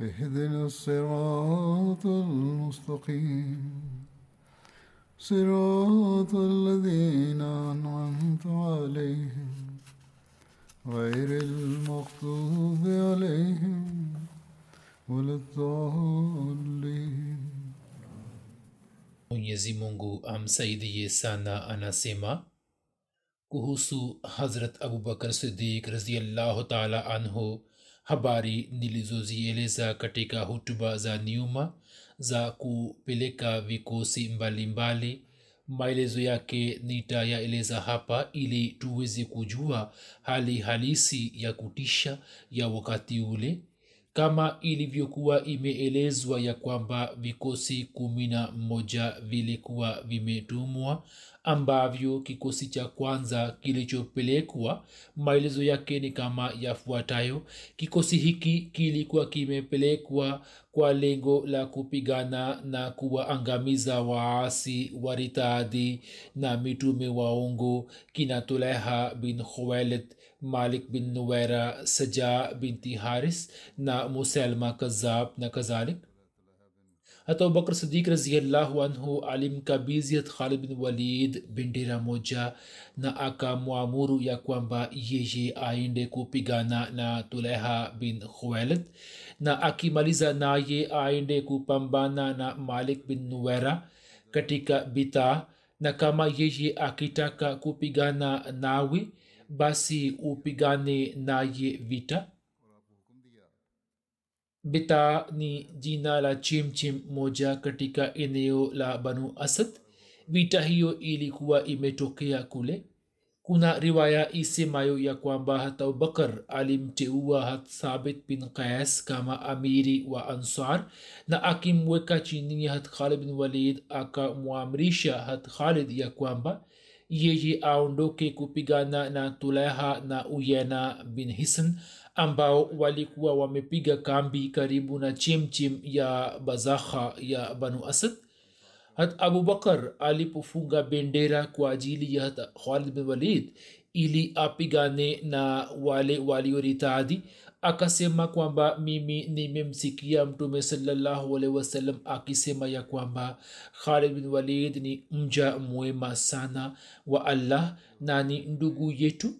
اهدنا الصراط المستقيم صراط الذين أنعمت عليهم غير المغضوب عليهم ولا الضالين mwenyezi mungu amsaidie sana anasema kuhusu hazrat abubakar sidik raziallahu taala anhu habari nilizozieleza katika hutuba za nyuma za kupeleka vikosi mbalimbali. Maelezo yake nitayaeleza hapa ili tuweze kujua hali halisi ya kutisha ya wakati ule. Kama ilivyokuwa imeelezwa ya kwamba vikosi kumi na mmoja vilikuwa vimetumwa ambavyo kikosi cha kwanza kilichopelekwa maelezo yake ni kama yafuatayo. Kikosi hiki kilikuwa kimepelekwa kwa lengo la kupigana na kuwaangamiza waasi waritadi na mitume waongo kina tuleha bin khuwailid malik bin nuwera saja binti haris na muselma kazab na kazalik hata abubakar sidik raziallahu anhu alimkabiziyat khalid bin walid bendera moja na akamwamuru ya kwamba yeye aende kupigana na tuleha bin khuwailid na akimaliza naye aende kupambana na malik bin nuwera katika bita na kama yeye akitaka kupigana nawe basi upigane naye vita bita ni jina la chimchim moja katika eneo la banu asad. Vita hiyo ilikuwa imetokea kule. Kuna riwaya isemayo ya kwamba hata abubakar alimteua hat thabit bin qais kama amiri wa ansar na akimweka chini hat khalid bin walid akamwamrisha hat khalid ya kwamba yeye aondoke kupigana na tuleha na uyena bin hisan ambao walikuwa wamepiga kambi karibu na chimchim ya bazakha ya banu asad. Hat abubakar alipofunga bendera kwa ajili ya khalid bin walid ili apigane na wale walioritadi akasema kwamba mimi nimemsikia mtume salallahu alaihi wasallam akisema ya kwamba khalid bin walid ni mja mwema sana wa allah na ni ndugu yetu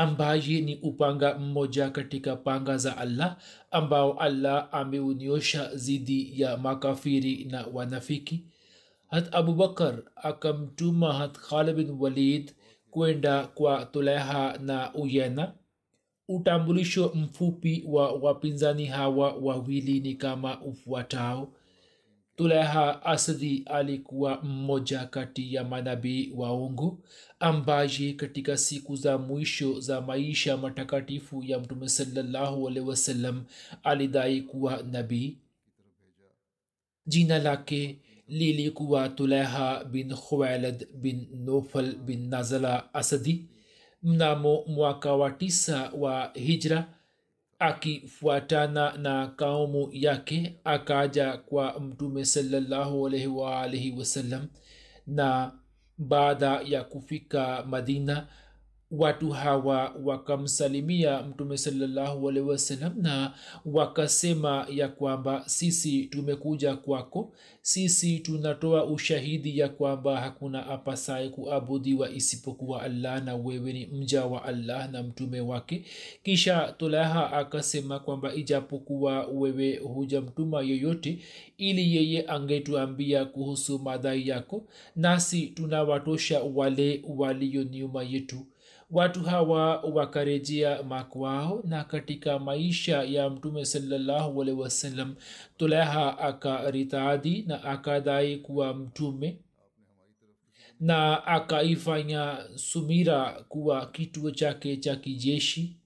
ambaye ni upanga mmoja katika panga za allah ambao allah ameuniosha zidi ya makafiri na wanafiki. Hat abubakar akamtuma hat khala bin walid kwenda kwa tuleha na uyena utambulisho mfupi wa wapinzani hawa wawili ni kama ufuatao tuleha asadi alikuwa mmoja kati ya manabii waongo ambaye katika siku za mwisho za maisha matakatifu ya mtume salallahu alehi wasallam alidai kuwa nabii. Jina lake lilikuwa tuleha bin khuwailad bin nofal bin nazala asadi. Mnamo mwaka wa tisa wa hijra akifuatana na kaumu yake akaja kwa mtume salallahu alaihi waalihi wasallam. Na baada ya kufika madina watu hawa wakamsalimia mtume salallahu na wakasema ya kwamba sisi tumekuja kwako sisi tunatoa ushahidi ya kwamba hakuna apasaye kuabudiwa isipokuwa allah na wewe ni mja wa allah na mtume wake. Kisha tulaha akasema kwamba ijapokuwa wewe hujamtuma yoyote ili yeye angetuambia kuhusu madhai yako nasi tunawatosha wale walio nyuma yetu watu hawa wakarejea makwao na katika maisha ya mtume salallahu alehi wasallam tulaha akaritadi na akadai kuwa mtume na akaifanya sumira kuwa kituo chake cha kijeshi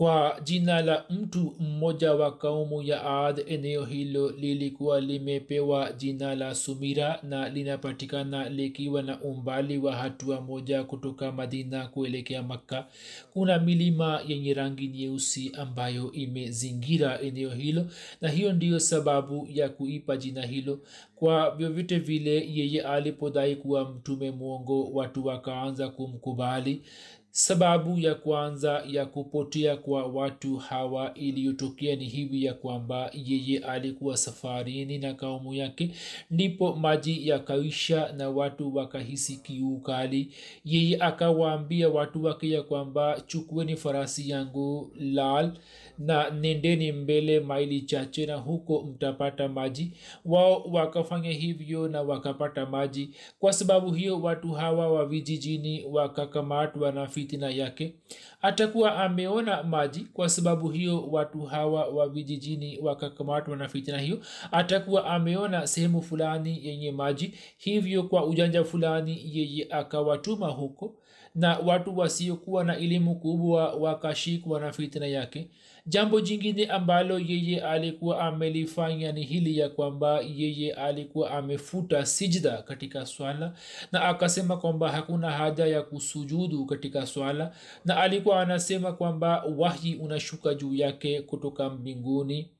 kwa jina la mtu mmoja wa kaumu ya ad eneo hilo lilikuwa limepewa jina la sumira na linapatikana likiwa na umbali wa hatua moja kutoka madina kuelekea makka. Kuna milima yenye rangi nyeusi ambayo imezingira eneo hilo na hiyo ndiyo sababu ya kuipa jina hilo. Kwa vyovyote vile yeye alipodai kuwa mtume mwongo watu wakaanza kumkubali sababu ya kwanza ya kupotea kwa watu hawa iliyotokea ni hivi ya kwamba yeye alikuwa safarini na kaumu yake. Ndipo maji yakaisha na watu wakahisi kiu kali. Yeye akawaambia watu wake ya kwamba chukueni farasi yangu lal na nendeni mbele maili chache na huko mtapata maji. Wao wakafanya hivyo na wakapata maji. Kwa sababu hiyo watu hawa wa vijijini wakakamatwa na fitina yake. Atakuwa ameona maji. Kwa sababu hiyo watu hawa wa vijijini wakakamatwa na fitina hiyo. Atakuwa ameona sehemu fulani yenye maji. Hivyo kwa ujanja fulani yeye akawatuma huko. Na watu wasiokuwa na elimu kubwa wakashikwa na fitina yake jambo jingine ambalo yeye alikuwa amelifanya ni hili ya kwamba yeye alikuwa amefuta sijda katika swala na akasema kwamba hakuna haja ya kusujudu katika swala na alikuwa anasema kwamba wahyi unashuka juu yake kutoka mbinguni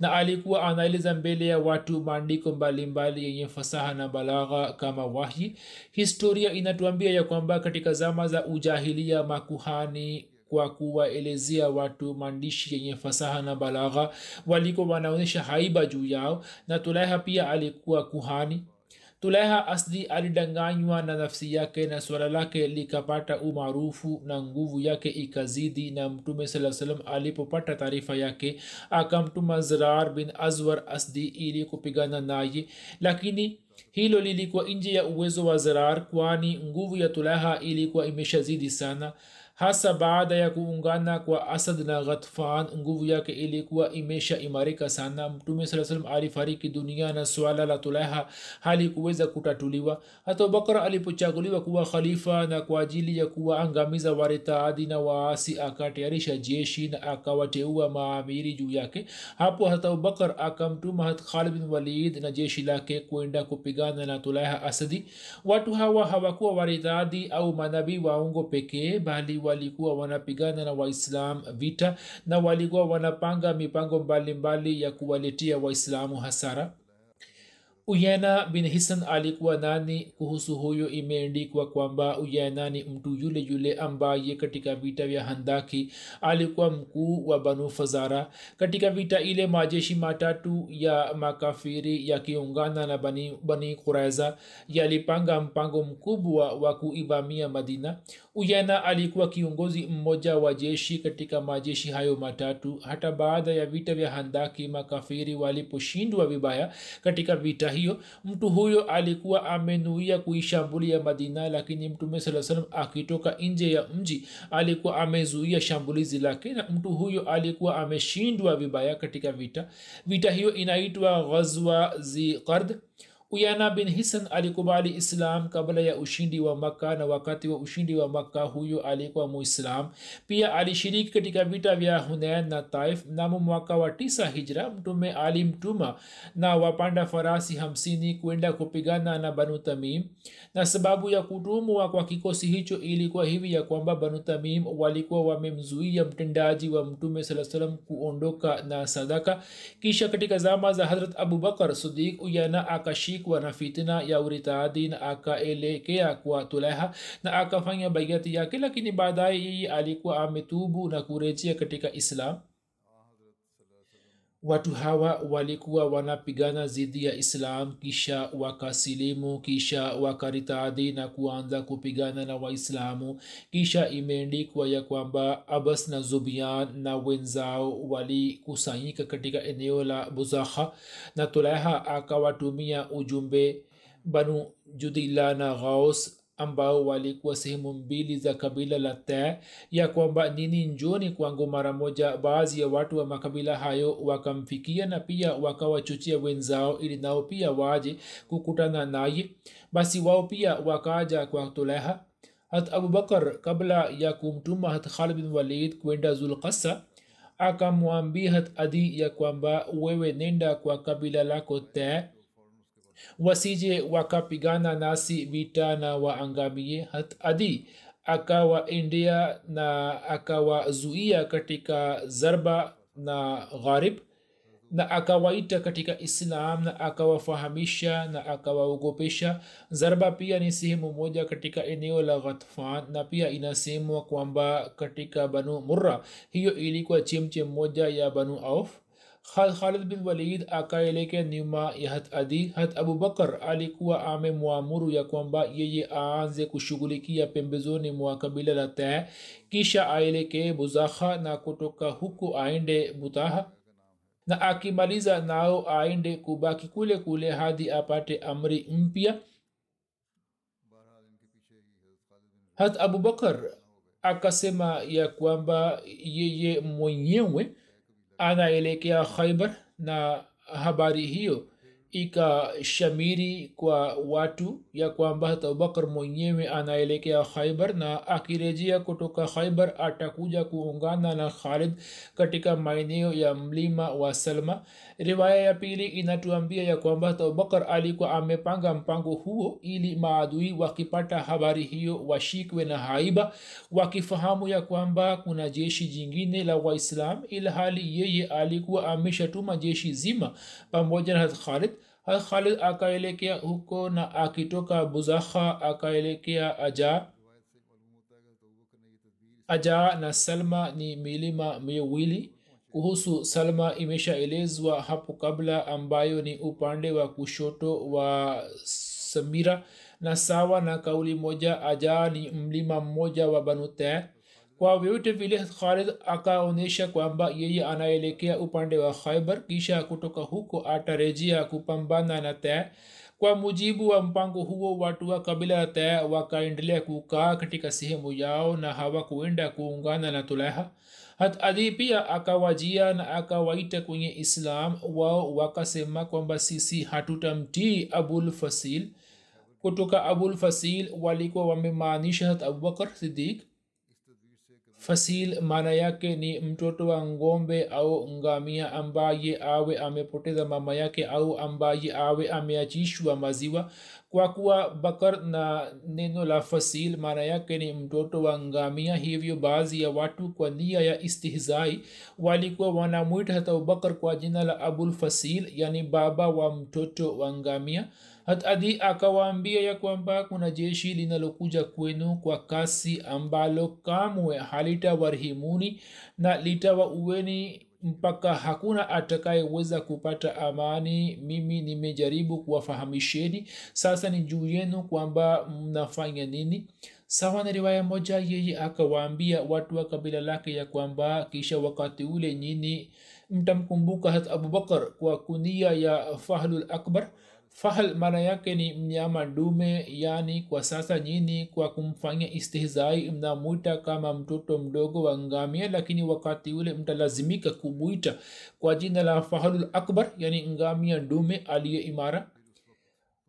na alikuwa anaeleza mbele ya watu maandiko mbalimbali yenye fasaha na balagha kama wahyi historia inatuambia ya kwamba katika zama za ujahilia makuhani kwa kuwaelezea watu maandishi yenye fasaha na balagha walikuwa wanaonyesha haiba juu yao na tulaiha pia alikuwa kuhani. Tulaiha asdi alidanganywa na nafsi yake na swala lake likapata umaarufu na nguvu yake ikazidi na mtume saa salam alipopata taarifa yake akamtuma zirar bin azwar asdi ili kupigana naye. Lakini hilo lilikuwa nje ya uwezo wa zirar kwani nguvu ya tulaha ilikuwa imeshazidi sana hasa baada ya kuungana kwa asad na ghatfan nguvu yake ilikuwa imesha imarika sana. Mtume saa salam alifariki dunia na swala la tulaha halikuweza kutatuliwa. Hata abubakar alipochaguliwa kuwa khalifa na kwa ajili ya kuwaangamiza waritaadi na waasi akatayarisha jeshi na akawateua maamiri juu yake. Hapo hata abubakar akamtuma hat khalid bin walid na jeshi lake kwenda kupigana na tulaha asadi. Watu hawa hawakuwa waritaadi au manabii waongo pekee bali walikuwa wanapigana na waislam vita na walikuwa wanapanga mipango mbalimbali mbali ya kuwaletea waislamu hasara uyena bin hisan alikuwa nani? Kuhusu huyo imeendikwa kwamba uyena ni mtu yule yule ambaye katika vita vya handaki alikuwa mkuu wa banu fazara. Katika vita ile majeshi matatu ya makafiri yakiungana na bani, bani kuraiza yalipanga mpango mkubwa wa kuivamia madina. Uyena alikuwa kiongozi mmoja wa jeshi katika majeshi hayo matatu. Hata baada ya vita vya handaki makafiri waliposhindwa vibaya katika vita hiyo mtu huyo alikuwa amenuia kuishambulia madina lakini mtume saa salam akitoka nje ya mji alikuwa amezuia shambulizi lake na mtu huyo alikuwa ameshindwa vibaya katika vita. Vita hiyo inaitwa ghazwa ziqard uyana bin hisan alikubali islam kabla ya ushindi wa makka na wakati wa ushindi wa makka huyo alikuwa muislam. Pia alishiriki katika vita vya hunain na taif mnamo mwaka wa tisa hijra mtume alimtuma na wapanda farasi hamsini kwenda kupigana na banu tamim. Na sababu ya kutumwa kwa kikosi hicho ilikuwa hivi ya kwamba banu tamim walikuwa wamemzuia mtendaji wa mtume saa salam kuondoka na sadaka. Kisha katika zama za hadrat abubakar sidik uyana akashika akashikwa na fitina ya uritadi na akaelekea kwa tuleha na akafanya baiati yake lakini baadaye yeye alikuwa ametubu na kurejea katika islam watu hawa walikuwa wanapigana zidi ya islam kisha wakasilimu kisha wakaritadi na kuanza kupigana na waislamu. Kisha imeendikwa ya kwamba abas na zubian na wenzao walikusanyika katika eneo la buzakha na tulaiha akawatumia ujumbe banu judila na ghaus ambao walikuwa sehemu mbili za kabila la te ya kwamba nini njoni kwangu mara moja baadhi ya watu wa makabila hayo wakamfikia na pia wakawachochea wenzao ili nao pia waje kukutana naye. Basi wao pia wakaja kwa tuleha. Hat abubakar kabla ya kumtuma hat khalid bin walid kwenda zulkasa akamwambia hat adi ya kwamba wewe nenda kwa kabila lako te wasije wakapigana nasi vita na waangamie hat adi. Akawaendea na akawazuia katika zarba na gharib na akawaita katika islam na akawafahamisha na akawaogopesha. Zarba pia ni sehemu moja katika eneo la ghatfan na pia inasemwa kwamba katika banu murra hiyo ilikuwa chemche moja ya banu auf khalid bin walid akaelekea nyuma ya hat adi hat abubakar alikuwa amemwamuru ya kwamba yeye aanze kushughulikia pembezoni mwa kabila la tee kisha aelekee buzakha na kutoka huku aende butaha na akimaliza nao aende kubaki kule kule hadi apate amri mpya hat abubakar akasema ya kwamba yeye mwenyewe anaelekea khaibar na habari hiyo ikashamiri kwa watu ya kwamba abubakar mwenyewe anaelekea khaibar na akirejea kutoka khaibar atakuja kuungana na khalid katika maeneo ya mlima wa salma. Riwaya ya pili inatuambia ya kwamba abubakar alikuwa amepanga mpango huo ili maadui wakipata habari hiyo washikwe na haiba wakifahamu ya kwamba kuna jeshi jingine la waislam ilhali yeye alikuwa ameshatuma jeshi zima pamoja na khalid khalid akaelekea huko na akitoka buzakha akaelekea aja. Aja na salma ni milima miwili. Kuhusu salma imeshaelezwa hapo kabla ambayo ni upande wa kushoto wa samira. Na sawa na kauli moja aja ni mlima mmoja wa banute kwa vyote vile khalid akaonyesha kwamba yeye anaelekea upande wa khaibar kisha kutoka huko atarejea kupambana na te kwa mujibu wa mpango huo watu wa kabila la te wakaendelea kukaa katika sehemu yao na hawakuenda kuungana na tulaha. Hat adi pia akawajia na akawaita kwenye islam wao wakasema kwamba sisi hatutamtii abulfasil kutoka abulfasil walikuwa wamemaanisha hat abubakar sidik fasil maana yake ni mtoto wa ngombe au ngamia ambaye awe amepoteza mama yake au ambaye awe ameachishwa maziwa. Kwa kuwa bakar na neno la fasil maana yake ni mtoto wa ngamia hivyo baadhi ya watu kwa nia ya istihzai walikuwa wanamwita hata ubakar kwa jina la abulfasil yani baba wa mtoto wa ngamia hatadi akawaambia ya kwamba kuna jeshi linalokuja kwenu kwa kasi ambalo kamwe halitawarhimuni na litawaueni mpaka hakuna atakayeweza kupata amani. Mimi nimejaribu kuwafahamisheni. Sasa ni juu yenu kwamba mnafanya nini. Sawa na riwaya moja yeye akawaambia watu wa kabila lake ya kwamba kisha wakati ule nyini mtamkumbuka hat abubakar kwa kunia ya fahlul akbar fahl maana yake ni mnyama dume yani kwa sasa nyini kwa kumfanya istihzai mnamwita kama mtoto mdogo wa ngamia lakini wakati ule mtalazimika kumwita kwa jina la fahlul akbar yani ngamia dume aliye imara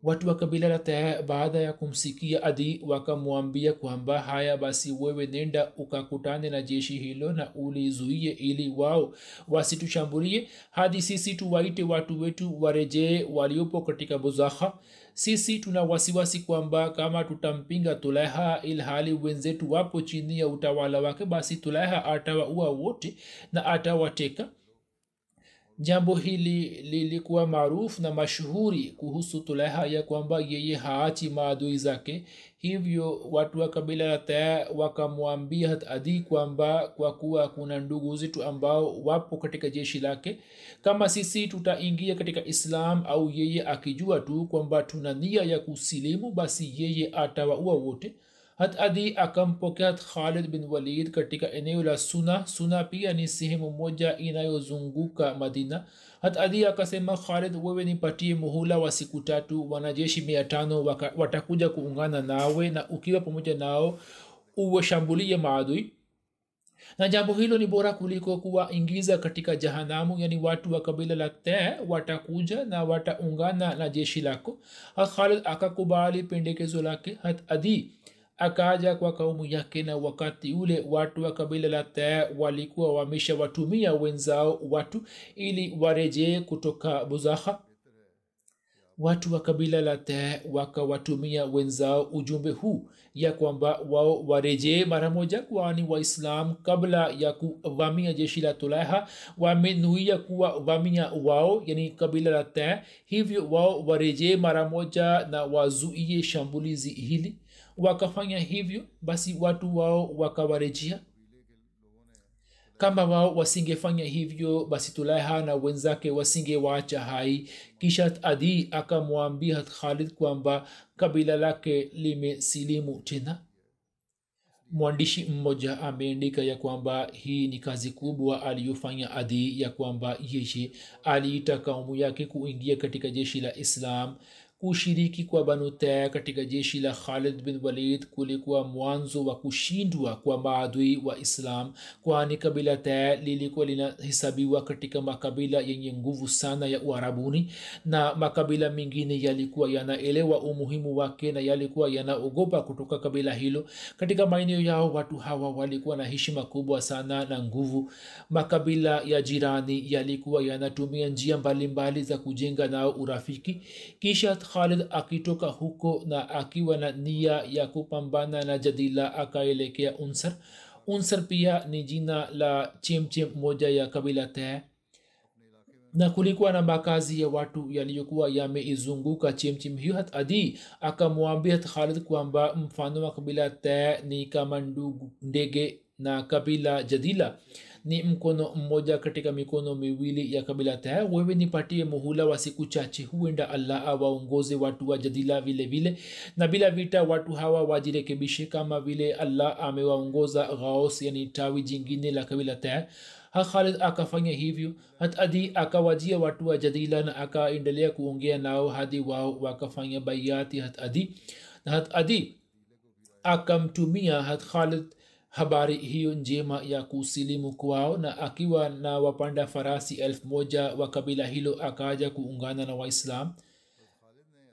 watu wa kabila la taya baada ya kumsikia adi wakamwambia kwamba haya basi wewe nenda ukakutane na jeshi hilo na ulizuie ili wao wasitushambulie hadi sisi tuwaite watu wetu warejee waliopo katika buzaha sisi tuna wasiwasi kwamba kama tutampinga tulaha ilhali wenzetu wapo chini ya utawala wake basi tulaiha atawaua wote na atawateka jambo hili lilikuwa maarufu na mashuhuri kuhusu tuleha ya kwamba yeye haachi maadui zake. Hivyo watu wa kabila la taa wakamwambia hat kwamba kwa kuwa kuna ndugu zetu ambao wapo katika jeshi lake kama sisi tutaingia katika islam au yeye akijua tu kwamba tuna nia ya kusilimu basi yeye atawaua wote hat adi akampokea khalid bin walid katika eneo la suna suna pia ni sehemu moja inayozunguka madina hat akasema khalid wewe nipatie muhula wa siku tatu wanajeshi mia tano watakuja kuungana nawe na ukiwa pamoja nao uwashambulie maadui na jambo hilo ni bora kuliko kuwaingiza katika jahanamu yani watu wa kabila la te watakuja na wataungana na jeshi lako khalid akakubali pendekezo lake hat adi akaja kwa kaumu yake na wakati ule watu wa kabila la taa walikuwa wameshawatumia wenzao watu ili warejee kutoka buzaha watu wa kabila la taa wakawatumia wenzao ujumbe huu ya kwamba wao warejee mara moja kwani waislam kabla ya kuvamia jeshi la tulaha wamenuia kuwa vamia wao yani kabila la taa hivyo wao warejee mara moja na wazuie shambulizi hili wakafanya hivyo basi watu wao wakawarejea. Kama wao wasingefanya hivyo basi tulaiha na wenzake wasingewaacha hai. Kisha adi akamwambia khalid kwamba kabila lake limesilimu tena. Mwandishi mmoja ameandika ya kwamba hii ni kazi kubwa aliyofanya adi ya kwamba yeye aliita kaumu yake kuingia katika jeshi la islam kushiriki kwa banu katika jeshi la khalid bin walid kulikuwa mwanzo wa kushindwa kwa maadui wa islam kwani kabila Taya lilikuwa linahesabiwa katika makabila yenye nguvu sana ya uarabuni na makabila mengine yalikuwa yanaelewa umuhimu wake na yalikuwa yanaogopa kutoka kabila hilo. Katika maeneo yao watu hawa walikuwa na heshima kubwa sana na nguvu. Makabila ya jirani yalikuwa yanatumia njia mbalimbali za kujenga nao urafiki. Kisha khalid akitoka huko na akiwa na nia ya kupambana na jadila akaelekea unsar. Unsar pia ni jina la chemchem moja ya kabila tee na kulikuwa na makazi ya watu yaliyokuwa yameizunguka chemchem hiyo. Hat adi akamwambia khalid kwamba mfano wa kabila tee ni kama ndege na kabila jadila ni mkono mmoja katika mikono miwili ya kabila taya wewe nipatie muhula wa siku chache huenda allah awaongoze watu wa jadila vile vile. Na bila vita watu hawa wajirekebishe kama vile allah amewaongoza ghaos yani tawi jingine la kabila taya ha khalid akafanya hivyo. Hat adi akawajia watu wa jadila na akaendelea kuongea nao hadi wao wakafanya baiati hat adi. Na hat adi akamtumia hat khalid habari hiyo njema ya kusilimu kwao na akiwa na wapanda farasi elfu moja wa kabila hilo akaja kuungana na waislam.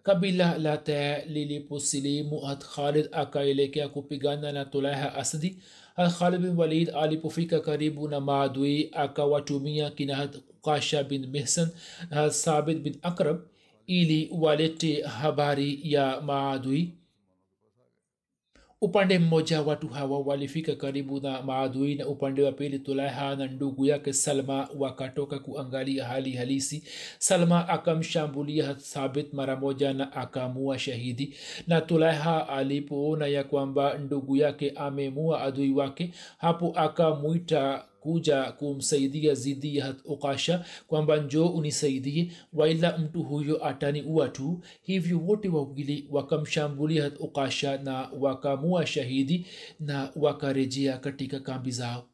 Kabila la taa liliposilimu hat khalid akaelekea kupigana na tulaha asdi hat khalid bin walid alipofika karibu na maadui akawatumia kina hat kasha bin mihsan na hat sabit bin akrab ili walete habari ya maadui upande mmoja watu hawa walifika karibu na maadui na upande wa pili tulaiha na ndugu yake salma wakatoka kuangalia hali halisi. Salma akamshambulia thabit mara moja na akamua shahidi. Na tulaiha alipoona ya kwamba ndugu yake amemua adui wake hapo akamwita kuja kumsaidia zidi ya ukasha kwamba njoo unisaidie waila mtu huyo ataniua tu. Hivyo wote wawili wakamshambulia ukasha na wakamua shahidi na wakarejea katika kambi zao.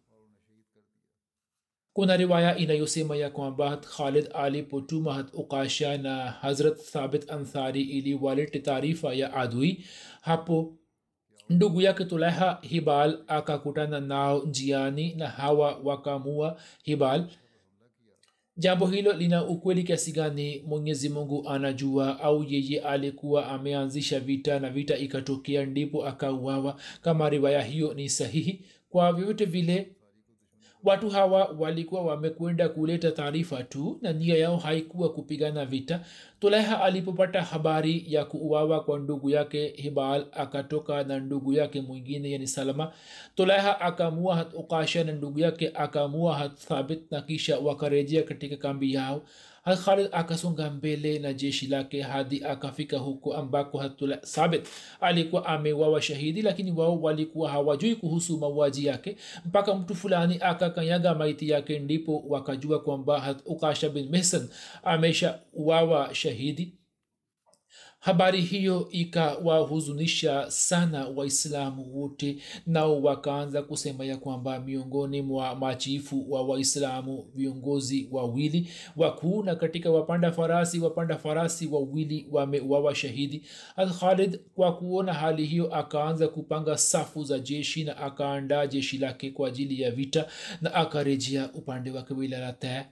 Kuna riwaya inayosema ya kwamba khalid alipotuma hat ukasha na hazrat thabit ansari ili walete taarifa ya adui. Hapo ndugu yake tulaiha hibal akakutana nao njiani na hawa wakamua hibal. Jambo hilo lina ukweli kiasi gani mwenyezi mungu anajua au yeye alikuwa ameanzisha vita na vita ikatokea ndipo akauawa? Kama riwaya hiyo ni sahihi kwa vyovyote vile watu hawa walikuwa wamekwenda kuleta taarifa tu na nia yao haikuwa kupigana vita. Tulaiha alipopata habari ya kuuawa kwa ndugu yake hibal akatoka na ndugu yake mwingine yani salama tulaiha akamua hat ukasha na ndugu yake akamua hat thabit na kisha wakarejea katika kambi yao khalid akasonga mbele na jeshi lake hadi akafika huko ambako hat sabit. Alikuwa amewawa shahidi lakini wao walikuwa hawajui kuhusu mauaji yake. Mpaka mtu fulani akakanyaga maiti yake ndipo wakajua kwamba ukasha bin mehsan amesha wawa shahidi habari hiyo ikawahuzunisha sana waislamu wote nao wakaanza kusema ya kwamba miongoni mwa machifu wa waislamu viongozi wawili wakuu na katika wapanda farasi wapanda farasi wawili wamewawa shahidi. Alkhalid kwa kuona hali hiyo akaanza kupanga safu za jeshi na akaandaa jeshi lake kwa ajili ya vita na akarejea upande wa kabila la tee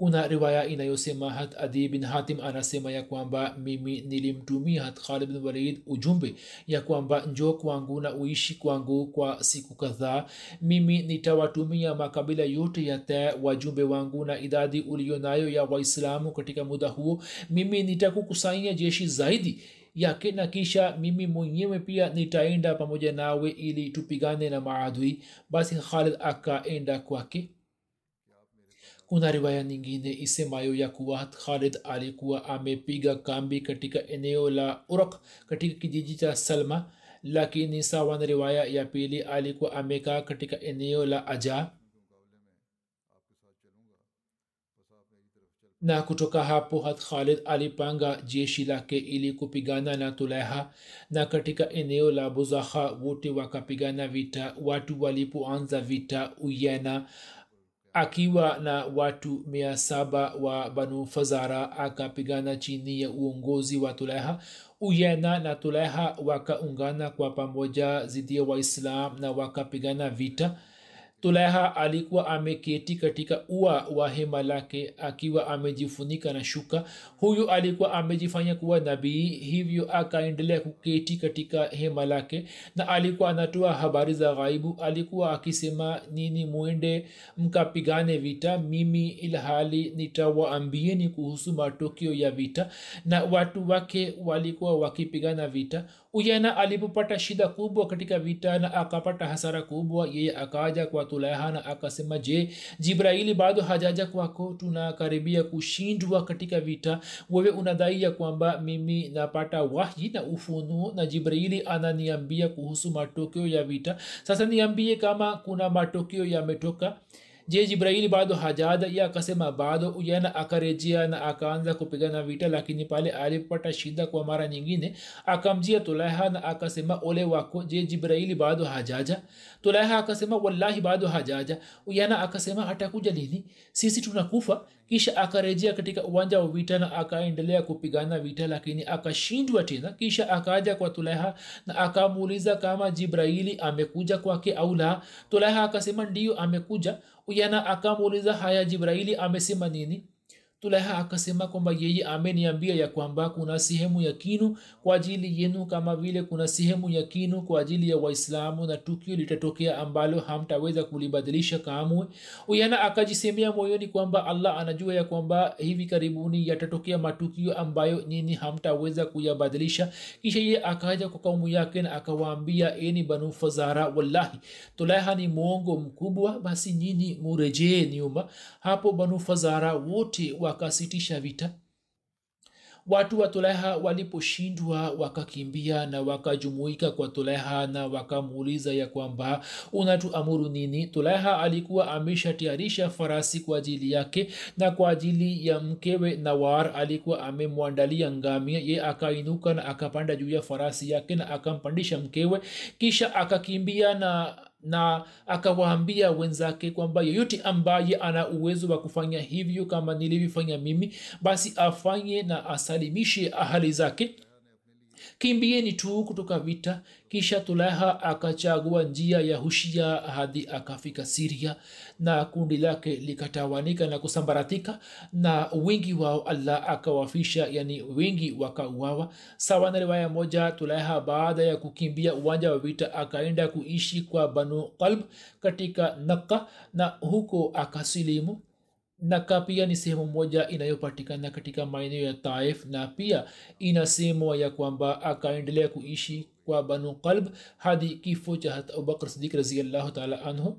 kuna riwaya inayosema hat adi bin hatim anasema ya kwamba mimi nilimtumia hat khalid bin walid ujumbe ya kwamba njoo kwangu na uishi kwangu kwa siku kadhaa. Mimi nitawatumia makabila yote ya te wajumbe wangu na idadi uliyo nayo ya waislamu katika muda huo. Mimi nitakukusanya jeshi zaidi yake na kisha mimi mwenyewe pia nitaenda pamoja nawe ili tupigane na maadui. Basi khalid akaenda kwake kuna riwaya nyingine isemayo ya kuwa khalid alikuwa amepiga kambi katika eneo la urak katika kijiji cha salma lakini sawa na riwaya ya pili alikuwa amekaa katika eneo la aja. Na kutoka hapo hat khalid alipanga jeshi lake ili kupigana na tulaiha na katika eneo la buzaha wote wakapigana vita watu walipoanza vita uyena akiwa na watu mia saba wa banu fazara akapigana chini ya uongozi wa tuleha uyena na tuleha wakaungana kwa pamoja zidi ya waislam na wakapigana vita tulaiha alikuwa ameketi katika ua wa hema lake akiwa amejifunika na shuka. Huyu alikuwa amejifanya kuwa nabii hivyo akaendelea kuketi katika hema lake na alikuwa anatoa habari za ghaibu. Alikuwa akisema nini mwende mkapigane vita? Mimi ilhali nitawaambieni kuhusu matokeo ya vita. Na watu wake walikuwa wakipigana vita uyena alipopata shida kubwa katika vita na akapata hasara kubwa yeye akaja kwa tulaha na akasema je jibraili bado hajaja kwako? Tunakaribia kushindwa katika vita. Wewe unadai ya kwamba mimi napata wahyi na ufunuo na jibraili ananiambia kuhusu matokeo ya vita. Sasa niambie kama kuna matokeo yametoka je jibraili bado hajaja akasema bado ujana akarejea na akaanza kupigana vita lakini pale alipata shida kwa mara nyingine akamjia tulaiha na akasema ole wako je jibraili bado hajaja? Tulaiha akasema wallahi bado hajaja. Ujana akasema atakuja lini? Sisi tunakufa. Kisha akarejea katika uwanja wa vita na akaendelea kupigana vita lakini akashindwa tena. Kisha akaja kwa tulaiha na akamuuliza kama jibraili amekuja kwake au la. Tulaiha akasema ndiyo amekuja uyana akamuuliza haya jibraili amesema nini tulaiha akasema kwamba yeye ameniambia ya kwamba kuna sehemu ya kinu kwa ajili yenu kama vile kuna sehemu ya kinu kwa ajili ya waislamu na tukio litatokea ambalo hamtaweza kulibadilisha kamwe. Uyana akajisemea moyoni kwamba allah anajua ya kwamba hivi karibuni yatatokea matukio ambayo nyini hamtaweza kuyabadilisha. Kisha yeye akaja kwa kaumu yake na akawaambia eni banu fazara wallahi tulaiha ni mwongo mkubwa basi nyini murejee nyuma. Hapo banu fazara wote wakasitisha vita. Watu wa tulaiha waliposhindwa wakakimbia na wakajumuika kwa tulaiha na wakamuuliza ya kwamba unatuamuru nini? Tulaiha alikuwa ameshatayarisha farasi kwa ajili yake na kwa ajili ya mkewe nawar alikuwa amemwandalia ngamia. Ye akainuka na akapanda juu ya farasi yake na akampandisha mkewe kisha akakimbia na na akawaambia wenzake kwamba yeyote ambaye ana uwezo wa kufanya hivyo kama nilivyofanya mimi basi afanye na asalimishe ahali zake. Kimbieni tu kutoka vita kisha tulaha akachagua njia ya hushia hadi akafika siria na kundi lake likatawanika na kusambaratika na wingi wao allah akawafisha yani wengi wakauawa. Sawa na riwaya moja tulaha baada ya kukimbia uwanja wa vita akaenda kuishi kwa banu qalb katika naka na huko akasilimu. Naka pia ni sehemu moja inayopatikana katika maeneo ya taif na pia inasemwa ya kwamba akaendelea kuishi kwa banu qalb hadi kifo cha hat abubakr sidik raziallahu taala anhu.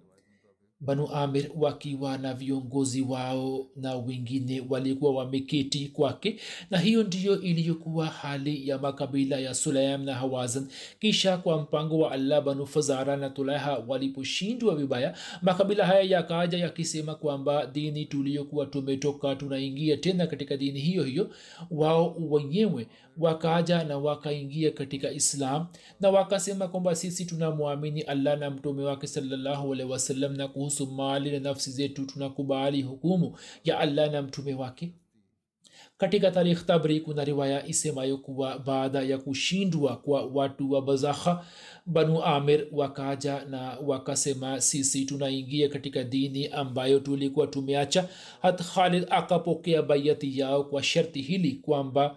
Banu amir wakiwa na viongozi wao na wengine walikuwa wameketi kwake na hiyo ndiyo iliyokuwa hali ya makabila ya sulaim na hawazan kisha kwa mpango wa allah banu fazara na tulaiha waliposhindwa vibaya makabila haya yakaja yakisema kwamba dini tuliyokuwa tumetoka tunaingia tena katika dini hiyo hiyo wao wenyewe wakaja na wakaingia katika islam na wakasema kwamba sisi tunamwamini allah na mtume wake salallahu alaihi wasallam na kuhusu mali na nafsi zetu tunakubali hukumu ya allah na mtume wake. Katika tarikh tabri kuna riwaya isemayo kuwa baada ya kushindwa kwa watu wa bazakha banu amir wakaja na wakasema sisi tunaingia katika dini ambayo tulikuwa tumeacha. Hat khalid akapokea baiati yao kwa sharti hili kwamba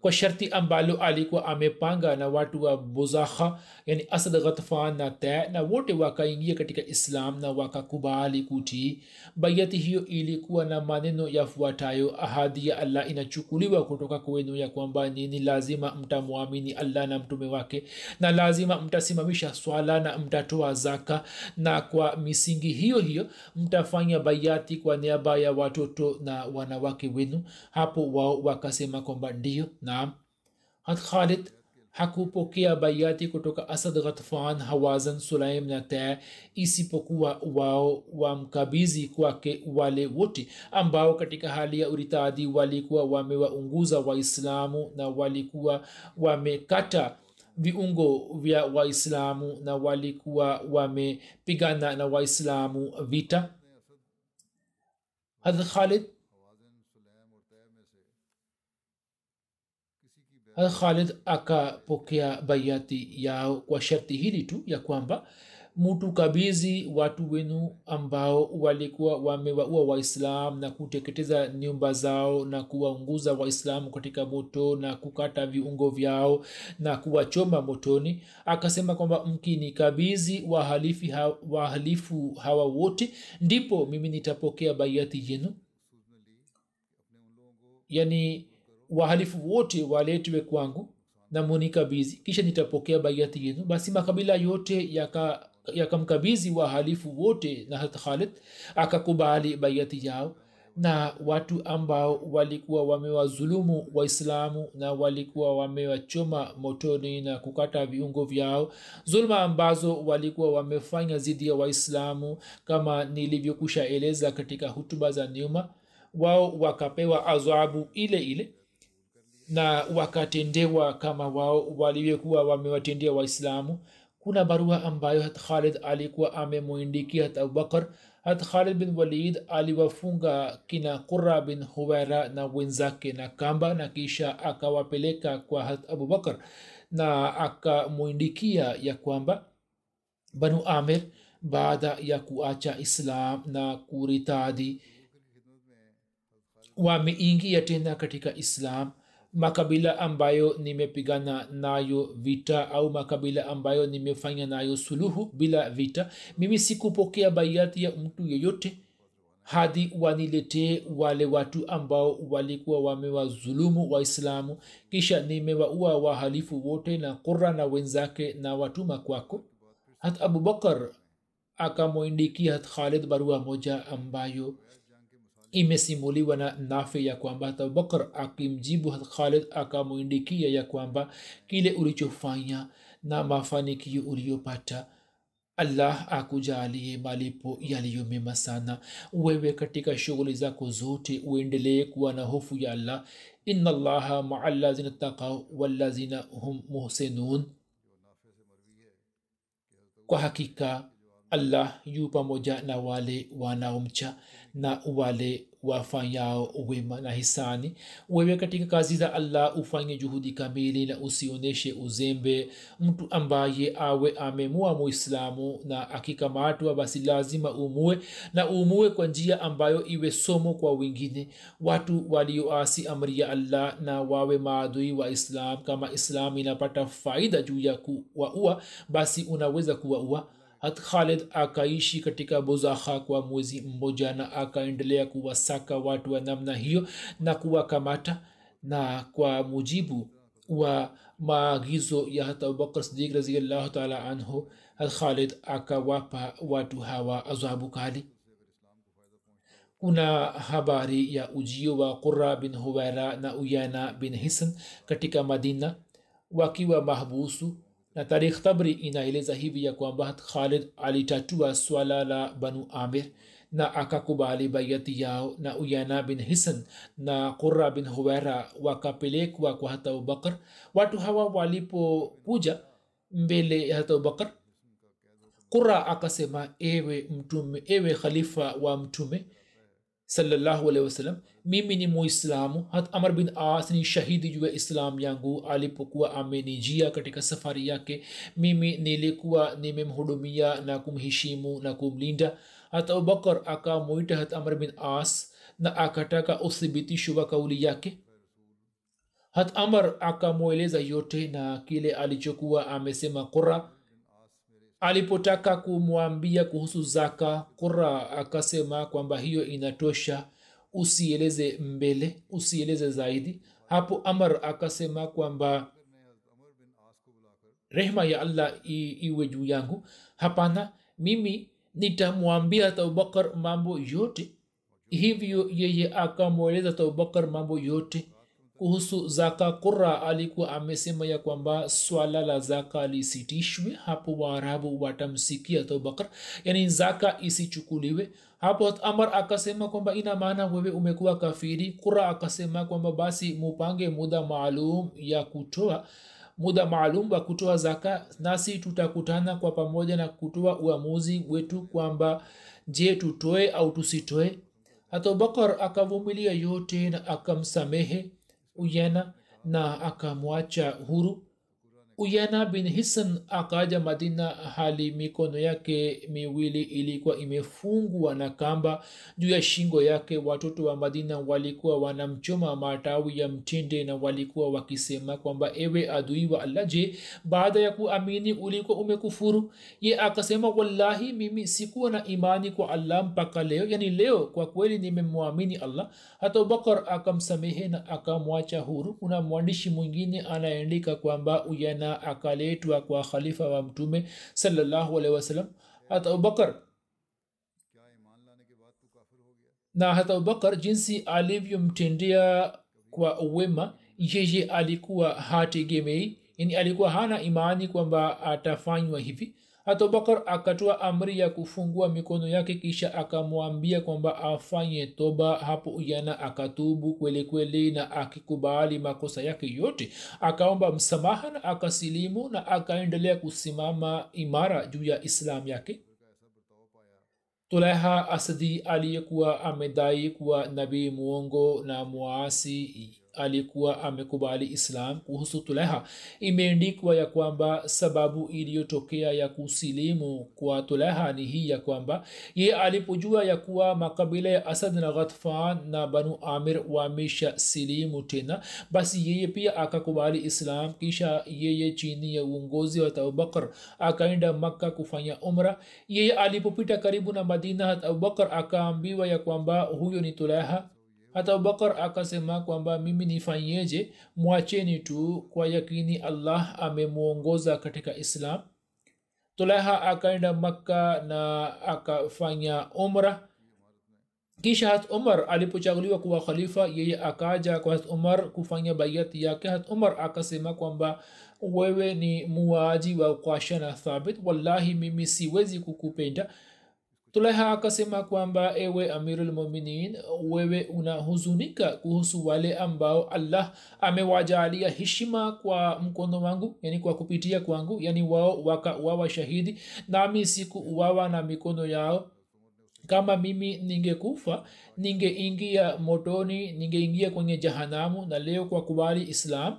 kwa sharti ambalo alikuwa amepanga na watu wa buzakha yani asad ghatfan na ta na wote wakaingia katika islam na wakakubali kutii. Bayati hiyo ilikuwa na maneno yafuatayo ahadi ya allah inachukuliwa kutoka kwenu ya kwamba nini lazima mtamwamini allah na mtume wake na lazima mtasimamisha swala na mtatoa zaka na kwa misingi hiyo hiyo mtafanya bayati kwa niaba ya watoto na wanawake wenu. Hapo wao wakasema kwamba ndio naam. Hat khalid hakupokea baiati kutoka asad ghatfan hawazan sulaim na ta isipokuwa wao wamkabizi kwake wale wote ambao katika hali ya uritadi walikuwa wamewaunguza waislamu na walikuwa wamekata viungo vya waislamu na walikuwa wamepigana na waislamu vita. Hadrat khalid khalid akapokea baiati yao kwa sharti hili tu ya kwamba mutu kabizi watu wenu ambao walikuwa wamewaua waislam na kuteketeza nyumba zao na kuwaunguza waislamu katika moto na kukata viungo vyao na kuwachoma motoni akasema kwamba mkini kabizi wahalifu ha, wahalifu hawa wote ndipo mimi nitapokea baiati yenu. Yani wahalifu wote waletwe kwangu na munikabizi kisha nitapokea baiati yenu. Basi makabila yote yaka yakamkabizi wahalifu wote na khalid akakubali baiati yao. Na watu ambao walikuwa wamewazulumu waislamu na walikuwa wamewachoma motoni na kukata viungo vyao zuluma ambazo walikuwa wamefanya zidi ya waislamu kama nilivyokusha eleza katika hutuba za nyuma wao wakapewa adhabu ile ile na wakatendewa kama wao walivyokuwa wamewatendea waislamu. Kuna barua ambayo hat khalid alikuwa amemwindikia hat abubakar hat khalid bin walid aliwafunga kina qura bin huwaira na wenzake na kamba na kisha akawapeleka kwa hat abubakar na akamwindikia ya kwamba banu amir baada ya kuacha islam na kuritadi wameingia tena katika islam makabila ambayo nimepigana nayo vita au makabila ambayo nimefanya nayo suluhu bila vita mimi sikupokea baiati ya mtu yeyote hadi waniletee wale watu ambao walikuwa wamewazulumu waislamu. Kisha nimewaua wahalifu wote na qura na wenzake na watuma kwako. Hat abubakar akamwindikia hat khalid barua moja ambayo imesimuliwa na nafe ya kwamba abubakar akimjibu khalid akamwindikia ya kwamba kile ulichofanya na mafanikio uliyopata allah akujalie malipo yaliyo mema sana. Wewe katika shughuli zako zote uendelee kuwa na hofu ya allah. Ina allaha maa lazina takau walazina hum muhsinun. Kwa hakika allah yu pamoja na wale wanaomcha na wale wafanyao wema na hisani. Wewe katika kazi za allah ufanye juhudi kamili na usionyeshe uzembe. Mtu ambaye awe amemua muislamu na akikamatwa basi lazima umue na umue kwa njia ambayo iwe somo kwa wengine. Watu walioasi amri ya allah na wawe maadui wa islam kama islam inapata faida juu ya kuwaua basi unaweza kuwaua hat khalid akaishi katika bozakha kwa mwezi mmoja na akaendelea kuwasaka watu wa namna hiyo na kuwakamata. Na kwa mujibu wa maagizo ya hat abubakar sidik raziallahu taala anhu hat khalid akawapa watu hawa azabu kali. Kuna habari ya ujio wa qura bin huwaira na uyana bin hisan katika madina wakiwa mahbusu na tarikh tabri inaeleza hivi ya kwamba khalid alitatua swala la banu amir na akakubali bayati yao na uyana bin hisan na qura bin huwera wakapelekwa kwa hata abubakar watu hawa walipokuja mbele ya hata abubakar qura akasema ewe mtume ewe khalifa wa mtume sallallahu alaihi wasallam mimi ni muislamu. Hat amr bin as ni shahidi juu ya islam yangu. Alipokuwa amenijia katika safari yake mimi nilikuwa nimemhudumia na kumheshimu na kumlinda. Hat abubakar akamwita hat amr bin as na akataka uthibitisho wa kauli yake. Hat amr akamweleza yote na kile alichokuwa amesema qura alipotaka kumwambia kuhusu zaka qura akasema kwamba hiyo inatosha usieleze mbele usieleze zaidi. Hapo amar akasema kwamba rehma ya allah i, iwe juu yangu. Hapana mimi nitamwambia abubakar mambo yote. Hivyo yeye akamweleza abubakar mambo yote kuhusu zaka qura alikuwa amesema ya kwamba swala la zaka lisitishwe hapo waarabu watamsikia abubakar yani zaka isichukuliwe. Hapo amar akasema kwamba ina maana wewe umekuwa kafiri. Qura akasema kwamba basi mupange muda maalum ya kutoa muda maalum wa kutoa zaka nasi tutakutana kwa pamoja na kutoa uamuzi wetu kwamba je tutoe au tusitoe? Hata bakar akavumilia yote na akamsamehe uyena na akamwacha huru uyena bin hisan akaja madina hali mikono yake miwili ilikuwa imefungwa na kamba. Juu ya shingo yake watoto wa madina walikuwa wanamchoma matawi ya mtinde na walikuwa wakisema kwamba ewe adui wa allah je baada ya kuamini ulikuwa umekufuru? Ye akasema wallahi mimi sikuwa na imani kwa allah mpaka leo. Yani leo kwa kweli nimemwamini allah. Hata abubakar akamsamehe na akamwacha huru. Kuna mwandishi mwingine anaandika kwamba uyana akaletwa kwa khalifa wa mtume salallahu alaihi wasallam. Hata abubakar na hata abubakar jinsi alivyomtendea kwa uwema yeye alikuwa hategemei yani alikuwa hana imani kwamba atafanywa hivi abubakar akatoa amri ya kufungua mikono yake kisha akamwambia kwamba afanye toba. Hapo uyana akatubu kweli kweli na akikubali makosa yake yote. Akaomba msamaha na akasilimu na akaendelea kusimama imara juu ya islam yake. Tulaiha asadi aliyekuwa amedai kuwa nabii muongo na muasi alikuwa amekubali islam kuhusu tuleha. Imeendikwa ya kwamba sababu iliyotokea ya kusilimu kwa tuleha ni hii ya kwamba ye alipojua ya kuwa makabila ya asad na ghatfan na banu amir wamesha silimu tena basi yeye pia akakubali islam. Kisha yeye chini ya uongozi wa abubakar akaenda makka kufanya umra. Yeye alipopita karibu na madina abubakar akaambiwa ya kwamba huyo ni tuleha hata abubakar akasema kwamba mimi nifanyeje? Mwacheni tu kwa yakini allah amemwongoza katika islam. Tulaha akaenda makka na akafanya umra. Kisha hat umar alipochaguliwa kuwa khalifa yeye akaja kwa hat umar kufanya baiati yake. Hat umar akasema kwamba wewe ni muaji wa kwashana na thabit. Wallahi mimi siwezi kukupenda tuleha akasema kwamba ewe amirulmuminin wewe unahuzunika kuhusu wale ambao allah amewajalia heshima kwa mkono wangu yani kwa kupitia kwangu yani wao wakauawa shahidi nami siku uwawa na mikono yao. Kama mimi ningekufa ningeingia motoni ningeingia kwenye jahanamu na leo kwa kubali islam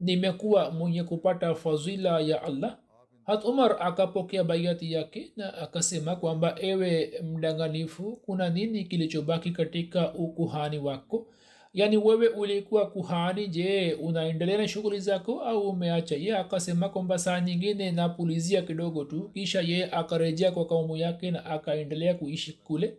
nimekuwa mwenye kupata fadhila ya allah hat umar akapokea baiati yake na akasema kwamba ewe mdanganifu kuna nini kilichobaki katika ukuhani wako? Yaani wewe ulikuwa kuhani je unaendelea na shughuli zako au umeacha? Ye akasema kwamba saa nyingine napulizia kidogo tu kisha ye akarejea kwa kaumu yake na akaendelea kuishi kule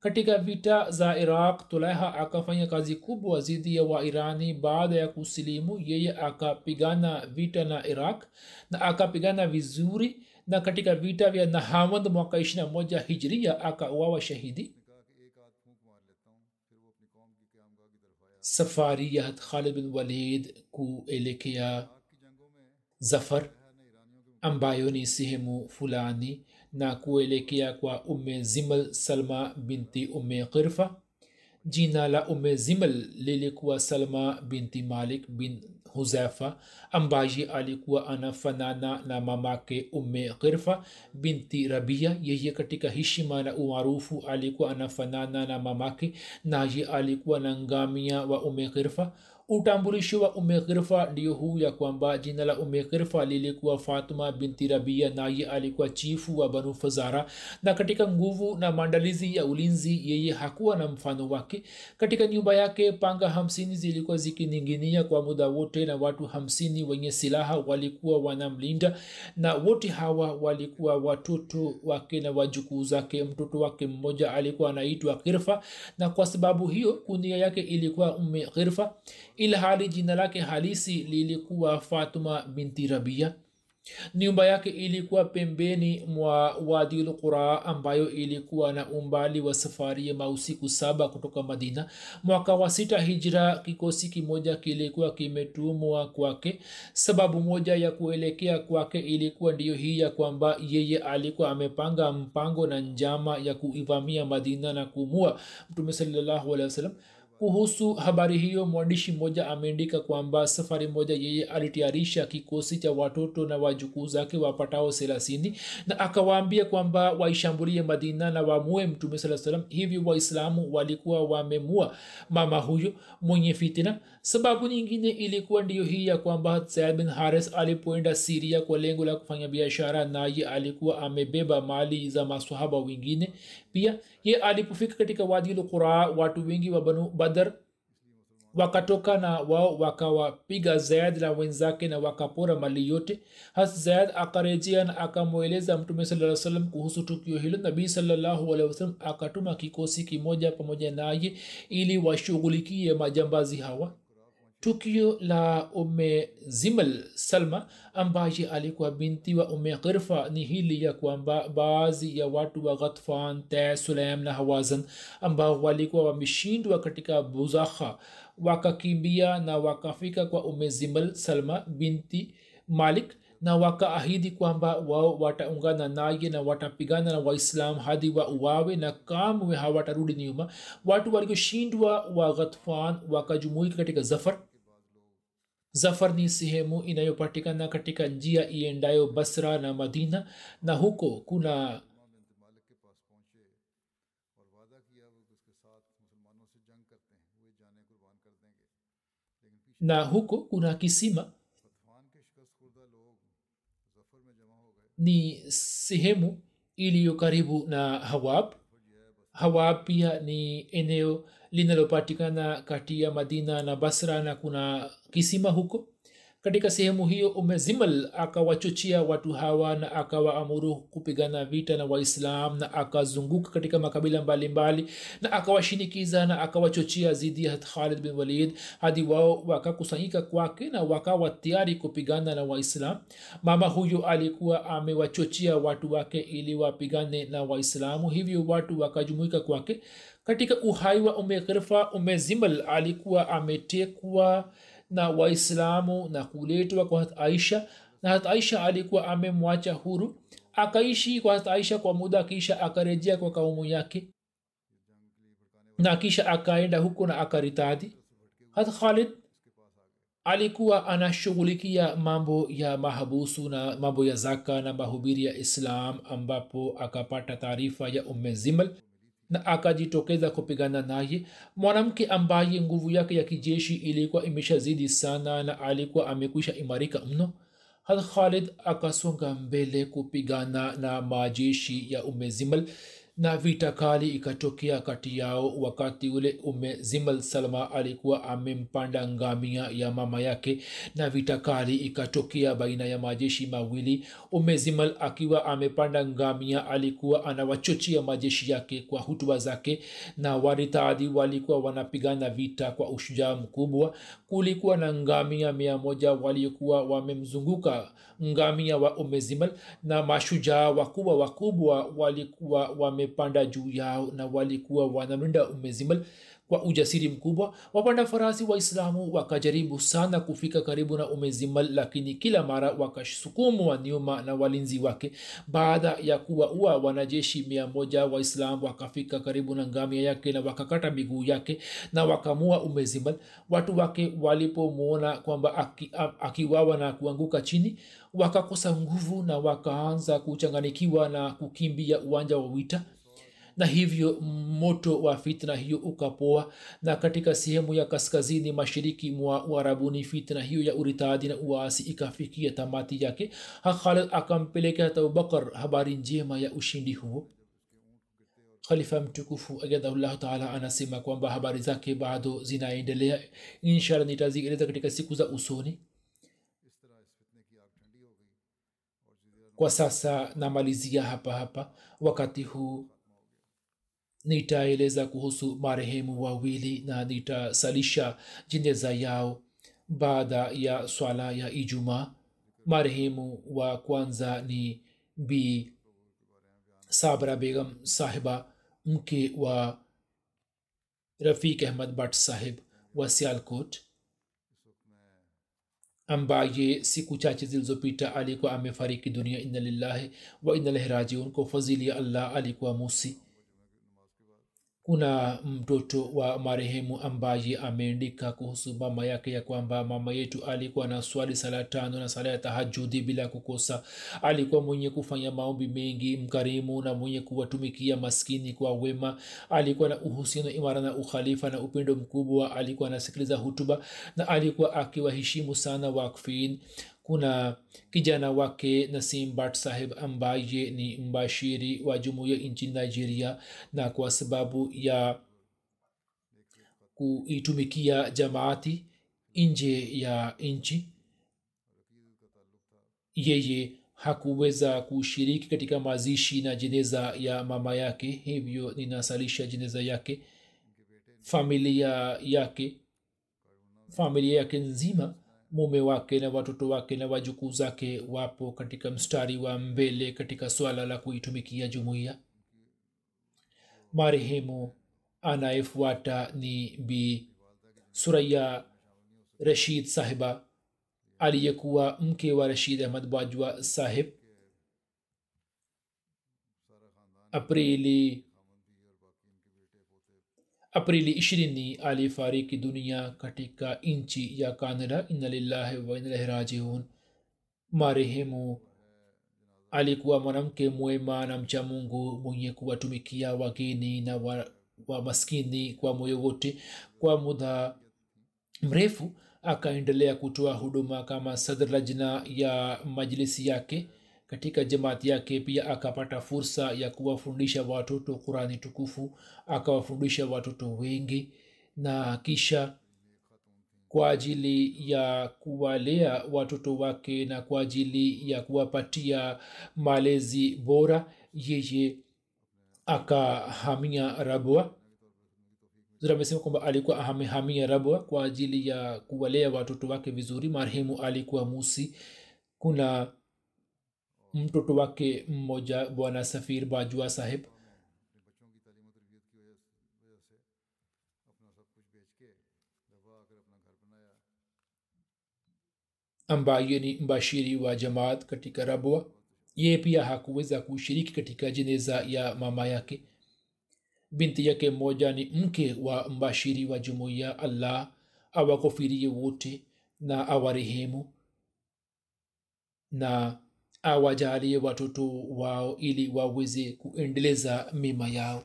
katika vita za iraq tulaiha akafanya kazi kubwa dhidi ya wairani baada ya kusilimu. Yeye akapigana vita na iraq na akapigana vizuri. Na katika vita vya nahamand mwaka 21 hijria akauawa shahidi. Safari ya khalid bin walid kuelekea zafar ambayo ni sehemu fulani na kuelekea kwa umme zimal salma binti umme qirfa. Jina la umme zimal lilikuwa salma binti malik bin huzaifa ambaye alikuwa anafanana na mamake umme qirfa binti rabia. Yeye katika heshima na umaarufu alikuwa anafanana na mamake naye alikuwa na ngamia wa umme qirfa utambulisho wa umeghirfa ndio huu ya kwamba jina la umeghirfa lilikuwa fatuma binti rabia naye alikuwa chifu wa banu fazara. Na katika nguvu na maandalizi ya ulinzi yeye hakuwa na mfano wake. Katika nyumba yake panga hamsini zilikuwa zikininginia kwa muda wote na watu hamsini wenye silaha walikuwa wanamlinda na wote hawa walikuwa watoto wake na wajukuu zake. Mtoto wake mmoja alikuwa anaitwa ghirfa na kwa sababu hiyo kunia yake ilikuwa ume ghirfa ila hali jina lake halisi lilikuwa fatuma binti rabia. Nyumba yake ilikuwa pembeni mwa wadil qura ambayo ilikuwa na umbali wa safari ya mausiku saba kutoka madina. Mwaka wa sita hijra kikosi kimoja kilikuwa kimetumwa kwake. Sababu moja ya kuelekea kwake ilikuwa ndiyo hii ya kwamba yeye alikuwa amepanga mpango na njama ya kuivamia madina na kumua mtume salallahu wa wasallam kuhusu habari hiyo mwandishi mmoja ameandika kwamba safari moja yeye alitayarisha kikosi cha watoto na wajukuu zake wapatao thelathini na akawaambia kwamba waishambulie madina na wamue mtume saa salam hivyo waislamu walikuwa wamemua mama huyo mwenye fitina sababu nyingine ilikuwa ndiyo hii ya kwamba said bin haris alipoenda siria kwa lengo la kufanya biashara naye alikuwa amebeba mali za masahaba wengine. Pia ye alipofika katika wadil qura watu wengi wa banu badar wakatoka na wao wakawapiga zaid na wenzake na wakapora mali yote. Has zaid akarejea na akamweleza mtume saa salam kuhusu tukio hilo. Nabii salallahu alehi wasalam akatuma kikosi kimoja pamoja naye ili washughulikie majambazi hawa tukio la ume zimal salma ambaye alikuwa binti wa ume ghirfa ni hili ya kwamba baadhi ya watu wa ghatfan te sulaim na hawazan ambao walikuwa wameshindwa katika buzakha wakakimbia na wakafika kwa ume zimal salma binti malik na wakaahidi kwamba wao wataungana naye na watapigana na waislam hadi wa uwawe na kamwe hawatarudi nyuma. Watu walioshindwa wa ghatfan wakajumuika katika zafar zafar ni sehemu inayopatikana katika njia iendayo basra na madina na huko kuna na huko kuna kisima. Ni sehemu iliyo karibu na hawab. Hawab pia ni eneo linalopatikana kati ya madina na basra na kuna kisima huko. Katika sehemu hiyo umezimal akawachochea watu hawa na akawaamuru kupigana vita na waislam na akazunguka katika makabila mbalimbali mbali, na akawashinikiza na akawachochea zidi ya khalid bin walid. Hadi wao wakakusanyika kwake na wakawa tayari kupigana na waislam. Mama huyo alikuwa amewachochea watu wake ili wapigane na waislamu. Hivyo watu wakajumuika kwake. Katika uhai wa ume ghirfa alikuwa ametekwa na waislamu na kuletwa kwa hat aisha. Na hat aisha alikuwa amemwacha huru. Akaishi kwa hat aisha kwa muda kisha akarejea kwa kaumu yake. Na kisha akaenda huko na akaritadi hat khalid alikuwa anashughulikia mambo ya mahabusu na mambo ya zaka na mahubiri ya islam ambapo akapata taarifa ya umme zimal na akajitokeza kupigana naye. Mwanamke ambaye nguvu yake ya kijeshi ilikuwa imeshazidi sana na alikuwa amekwisha imarika mno had khalid akasonga mbele kupigana na majeshi ya umezimal na vita kali ikatokea kati yao wakati ule ume zimal salma alikuwa amempanda ngamia ya mama yake na vita kali ikatokea baina ya majeshi mawili. Ume zimal akiwa amepanda ngamia alikuwa anawachochea majeshi yake kwa hutuba zake na waritadi walikuwa wanapigana vita kwa ushujaa mkubwa. Kulikuwa na ngamia mia moja waliokuwa wamemzunguka ngamia wa ume zimal na mashujaa wakubwa wakubwa walikuwa wamepanda juu yao na walikuwa wanamlinda umezimal kwa ujasiri mkubwa. Wapanda farasi waislamu wakajaribu sana kufika karibu na umezimal lakini kila mara wakasukumwa nyuma na walinzi wake. Baada ya kuwaua wanajeshi mia moja waislamu wakafika karibu na ngamia yake na wakakata miguu yake na wakamua umezimal watu wake walipomwona kwamba akiwawa aki na kuanguka chini wakakosa nguvu na wakaanza kuchanganikiwa na kukimbia uwanja wa wita na hivyo moto wa fitna hiyo ukapoa na katika sehemu ya kaskazini mashariki mwa uarabuni fitna hiyo ya uritadi na uasi ikafikia tamati yake. Hakhalid akampeleka hata abubakar habari njema ya ushindi huo. Khalifa mtukufu ajadahullahu taala anasema kwamba habari zake bado zinaendelea. Inshallah nitazieleza katika siku za usoni. Kwa sasa namalizia hapa hapa. Wakati huu nitaeleza kuhusu marehemu wawili na nitasalisha jeneza yao baada ya swala ya ijumaa. Marehemu wa kwanza ni bi sabra begam sahiba mke wa rafik ahmad bat sahib wa sialkot ambaye siku chache zilizopita alikuwa amefariki dunia. Inna lillahi wa inna ilaihi rajiun. Kwa fadhili ya allah alikuwa musi kuna mtoto wa marehemu ambaye ameandika kuhusu mama yake ya kwamba mama yetu alikuwa na swali sala tano na sala ya tahajudi bila kukosa. Alikuwa mwenye kufanya maombi mengi mkarimu na mwenye kuwatumikia maskini kwa wema. Alikuwa na uhusiano imara na ukhalifa na upendo mkubwa. Alikuwa anasikiliza hutuba na alikuwa akiwaheshimu sana wakfin kuna kijana wake nasim bat sahib ambaye ni mbashiri wa jumuiya nchini nigeria na kwa sababu ya kuitumikia jamaati nje ya nchi yeye hakuweza kushiriki katika mazishi na jeneza ya mama yake. Hivyo ninasalisha jeneza yake familia yake familia yake nzima mume wake na watoto wake na wajukuu zake wapo katika mstari wa mbele katika swala la kuitumikia jumuiya. Marehemu anayefuata ni bi suraya rashid sahiba aliyekuwa mke wa rashid ahmad bajwa sahib. Aprili aprili ishirini alifariki dunia katika nchi ya canada. Inna wainalahi wa rajiun. Marehemu alikuwa mwanamke mwema na mcha mungu mwenye kuwatumikia wageni na wa, wa maskini kwa moyo wote. Kwa muda mrefu akaendelea kutoa huduma kama sadr lajna ya majlisi yake katika jamaati yake pia akapata fursa ya kuwafundisha watoto qurani tukufu akawafundisha watoto wengi na kisha kwa ajili ya kuwalea watoto wake na kwa ajili ya kuwapatia malezi bora yeye akahamia rabwa amesema kwamba alikuwa amehamia rabwa kwa ajili ya kuwalea watoto wake vizuri. Marehemu alikuwa musi. Kuna mtoto wake mmoja bwana safir bajua sahib. Ambaye ni mbashiri wa jamaat katika rabwa. Yeye pia hakuweza kushiriki katika jeneza ya mama yake. Binti yake mmoja ni mke wa mbashiri wa jumuiya allah awakofirie wote na awarehemu. Na awajalie watoto wao ili waweze kuendeleza mema yao